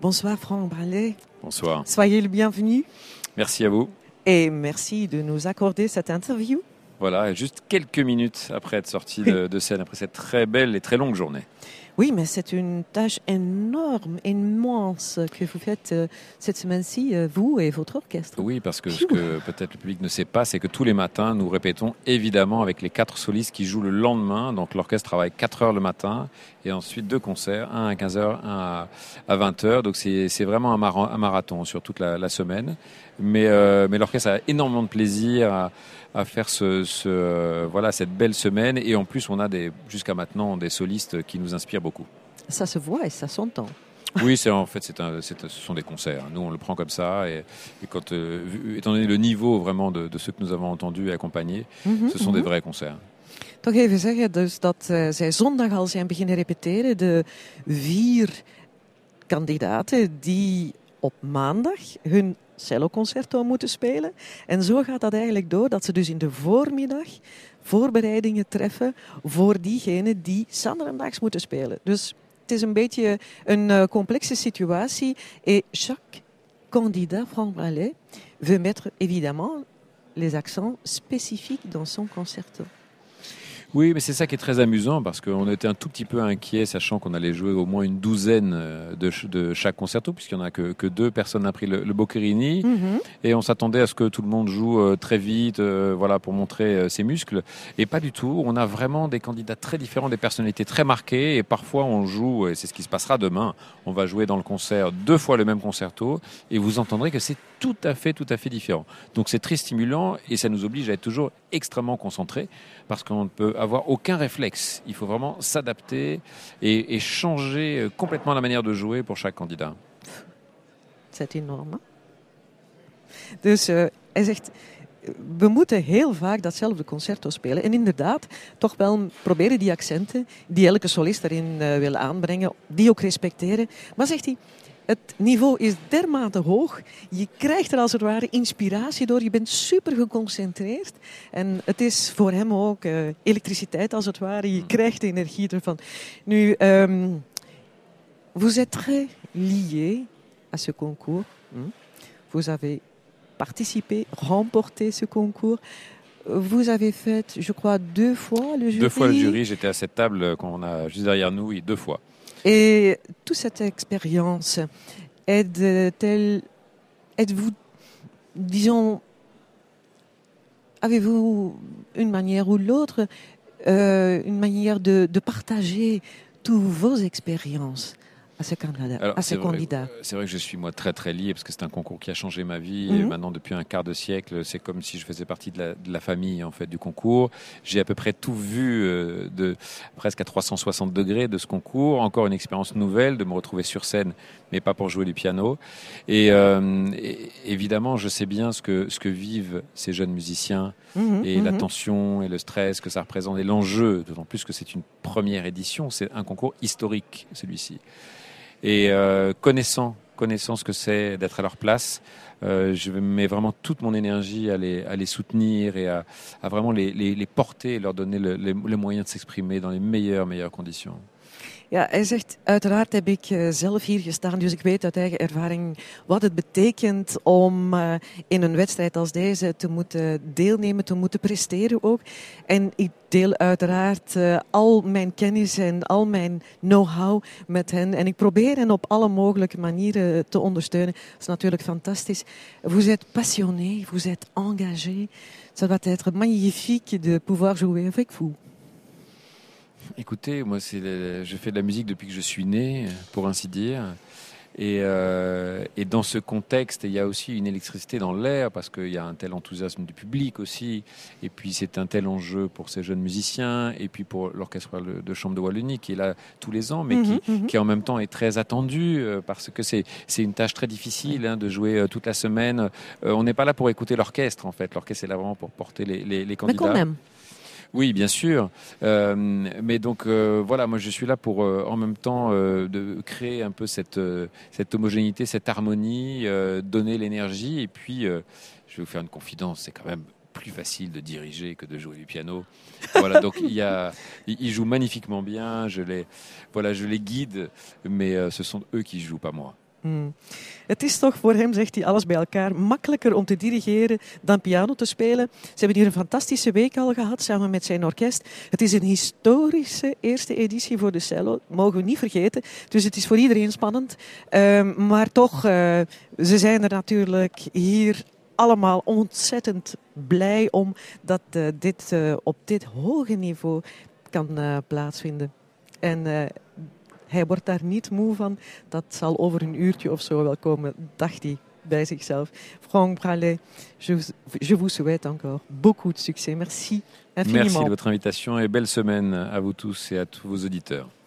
Bonsoir Franck Bralet. Bonsoir. Soyez le bienvenu. Merci à vous. Et merci de nous accorder cette interview. Voilà, juste quelques minutes après être sorti de, de scène, après cette très belle et très longue journée. Oui, mais c'est une tâche énorme, immense que vous faites euh, cette semaine-ci, euh, vous et votre orchestre. Oui, parce que ce que peut-être le public ne sait pas, c'est que tous les matins, nous répétons évidemment avec les quatre solistes qui jouent le lendemain. Donc l'orchestre travaille 4 heures le matin et ensuite deux concerts, un à 15h, un à 20h. Donc c'est vraiment un, mar un, marathon sur toute la, la semaine. Mais, euh, mais l'orchestre a énormément de plaisir à, à faire ce, ce voilà, cette belle semaine. Et en plus, on a jusqu'à maintenant des solistes qui nous inspirent beaucoup. Ça se voit et ça s'entend. Oui, c'est en fait, c'est un, ce sont des concerts. Nous, on le prend comme ça, et, et quand, euh, étant donné le niveau vraiment de, de ceux que nous avons entendus et accompagnés, mm -hmm, ce sont mm -hmm. des vrais concerts. Toch even zeggen dus dat uh, zij zondag al zijn beginnen repeteren, de vier kandidaten die op maandag hun celloconcerto moeten spelen. En zo gaat dat eigenlijk door dat ze dus in de voormiddag voorbereidingen treffen voor diegenen die zanderendaags moeten spelen. Dus het is een beetje een uh, complexe situatie. Et chaque candidat, Franck Bralet, veut mettre évidemment les accents spécifiques dans son concerto. Oui, mais c'est ça qui est très amusant parce qu'on était un tout petit peu inquiet, sachant qu'on allait jouer au moins une douzaine de, de chaque concerto, puisqu'il n'y en a que, que, deux. Personne n'a pris le, le Boccherini. Mm -hmm. Et on s'attendait à ce que tout le monde joue euh, très vite, euh, voilà, pour montrer euh, ses muscles. Et pas du tout. On a vraiment des candidats très différents, des personnalités très marquées. Et parfois, on joue, et c'est ce qui se passera demain, on va jouer dans le concert deux fois le même concerto. Et vous entendrez que c'est tout à fait, tout à fait différent. Donc c'est très stimulant et ça nous oblige à être toujours extrêmement concentrés parce qu'on ne peut avoir aucun réflexe. Il faut vraiment s'adapter et, changer complètement la manière de jouer pour chaque candidat. C'est énorme. Dus uh, hij zegt, we moeten heel vaak datzelfde concerto spelen. En inderdaad, toch wel proberen die accenten die elke solist erin uh, wil aanbrengen, die ook het niveau is dermate hoog. Je krijgt er als het ware inspiratie door. Je bent super geconcentreerd. En het is voor hem ook uh, elektriciteit als het ware. Je krijgt energie ervan. Nu, um, vous êtes très lié à ce concours. Vous avez participé, remporté ce concours. Vous avez fait, je crois, deux fois le jury. Deux fois le jury. J'étais à cette table qu'on a juste derrière nous, oui, deux fois. Et toute cette expérience aide-t-elle, êtes-vous, disons, avez-vous une manière ou l'autre, euh, une manière de, de partager toutes vos expériences à ce candidat, Alors, à ce candidat. C'est vrai que je suis moi très très lié parce que c'est un concours qui a changé ma vie Mhm. et maintenant depuis un quart de siècle c'est comme si je faisais partie de la, de la famille en fait du concours. J'ai à peu près tout vu euh, de presque à 360 degrés de ce concours. Encore une expérience nouvelle de me retrouver sur scène mais pas pour jouer du piano. Et, euh, et évidemment je sais bien ce que ce que vivent ces jeunes musiciens Mhm, et mhm. la tension et le stress que ça représente et l'enjeu, d'autant plus que c'est une première édition, c'est un concours historique celui-ci. Et euh, connaissant, connaissant ce que c'est d'être à leur place, euh, je mets vraiment toute mon énergie à les, soutenir et à, vraiment les, porter et leur donner le, les, les moyens de s'exprimer dans les meilleures, meilleures conditions. Ja, hij zegt, uiteraard heb ik uh, zelf hier gestaan, dus ik weet uit eigen ervaring wat het betekent om uh, in een wedstrijd als deze te moeten deelnemen, te moeten presteren ook. En ik deel uiteraard uh, al mijn kennis en al mijn know-how met hen. En ik probeer hen op alle mogelijke manieren te ondersteunen. Dat is natuurlijk fantastisch. Vous êtes passionné, vous êtes engagé. Ça doit être magnifique de pouvoir jouer avec vous. Écoutez, moi, c'est je fais de la musique depuis que je suis né, pour ainsi dire. Et, euh, et, dans ce contexte, il y a aussi une électricité dans l'air parce qu'il y a un tel enthousiasme du public aussi. Et puis c'est un tel enjeu pour ces jeunes musiciens et puis pour l'orchestre de chambre de Wallonie qui est là tous les ans, mais Mhm, qui, -hmm. qui en même temps est très attendu euh, parce que c'est une tâche très difficile hein, de jouer euh, toute la semaine. Euh, on n'est pas là pour écouter l'orchestre en fait. L'orchestre est là vraiment pour porter les, les, les candidats. Mais quand même. Oui, bien sûr. Euh, mais donc euh, voilà, moi je suis là pour euh, en même temps de créer un peu cette, cette homogénéité, cette harmonie, donner l'énergie. Et puis, je vais vous faire une confidence, c'est quand même plus facile de diriger que de jouer du piano. Voilà, donc il, y a, il joue magnifiquement bien, je les, voilà, je les guide, mais ce sont eux qui jouent, pas moi. Hmm. Het is toch voor hem, zegt hij, alles bij elkaar makkelijker om te dirigeren dan piano te spelen. Ze hebben hier een fantastische week al gehad samen met zijn orkest. Het is een historische eerste editie voor de cello, mogen we niet vergeten. Dus het is voor iedereen spannend. Um, maar toch, uh, ze zijn er natuurlijk hier allemaal ontzettend blij om dat uh, dit uh, op dit hoge niveau kan plaatsvinden. En hij wordt daar niet moe van. Dat zal over een uurtje of zo wel komen, dacht hij bij zichzelf. Franck Bralet, je, vous souhaite encore beaucoup de succès. Merci infiniment. Merci de votre invitation et belle semaine à vous tous et à tous vos auditeurs.